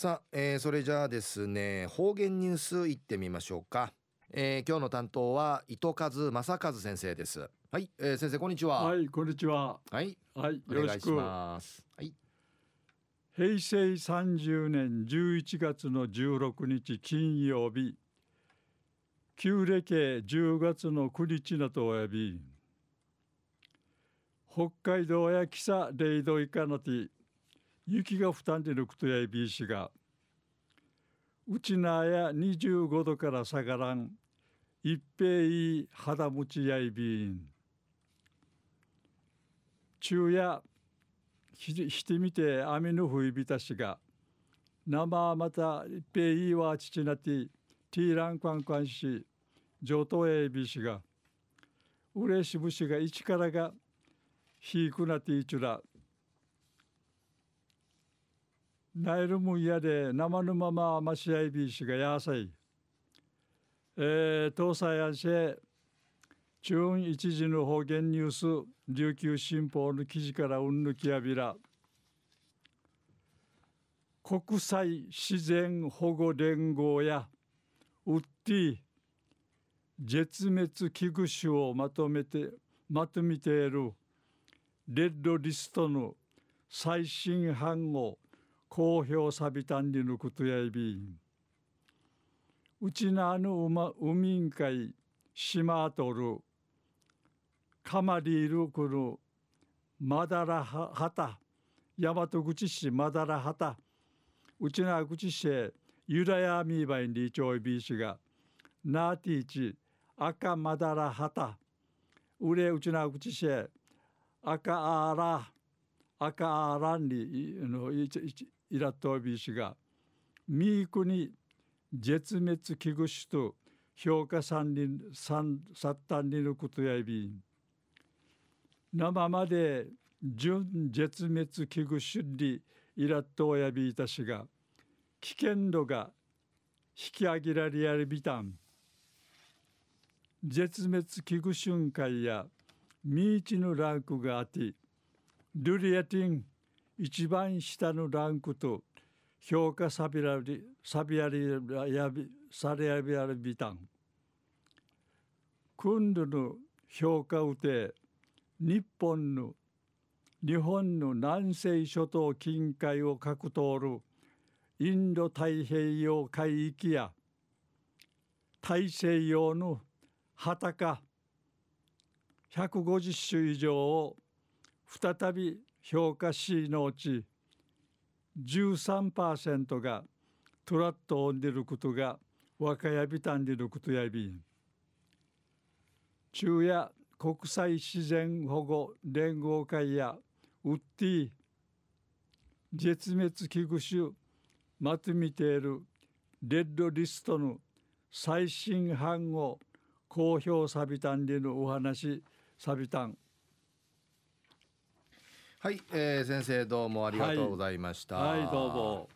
さあ、えー、それじゃあですね方言ニュースいってみましょうか、えー、今日の担当は糸数正和先生です。はい、えー、先生こんにちは。はいこんにちは。はい。はいよろしく。ます。はい。平成30年11月の16日金曜日。旧暦10月の9日なとおやび。北海道や北0度以下のて雪が負担でるくとやいびしが。うちなや25度から下がらん。一平い肌持ちやいびん昼夜ひしてみて雨の降りびたしが。生また一平いは父なてティーランカンカンし上等やいびしが。うれしぶしが一からがひいくなていちゅら。ナイルムやで生のままマシアイビーシがやさい。えー、東西安市中一時の方言ニュース琉球新報の記事からうんぬきやびら。国際自然保護連合やウッディ絶滅危惧種をまとめてまとめているレッドリストの最新版を公表さびたんにぬくとやいびうちなあのうま海んかい島とるかまりいるくるまだらはた。大和口市まだらはた。うちな口市ゆらやみばいにちょいびしがなーティーチ赤まだらはた。うれうちな口市赤あら。赤あらんにのいいらとびしがミークに絶滅危惧種と評価三輪三サッタンにのことやび生まで準絶滅危惧種にいらっとやびいたしが危険度が引き上げられやるびたん絶滅危惧瞬間やミーチのランクがあってルリアティン一番下のランクと評価さびらりさびやりやびされやびやるびたん。今度の評価をて日本の日本の南西諸島近海を各通るインド太平洋海域や大西洋の畑か150種以上を再び評価しのうち13%がトラットをんでることが若やびたんでることやび中夜国際自然保護連合会やウッディ絶滅危惧種まとめているレッドリストの最新版を公表さびたんでのお話さびたん。はい、えー、先生どうもありがとうございました。はい、はい、どうも。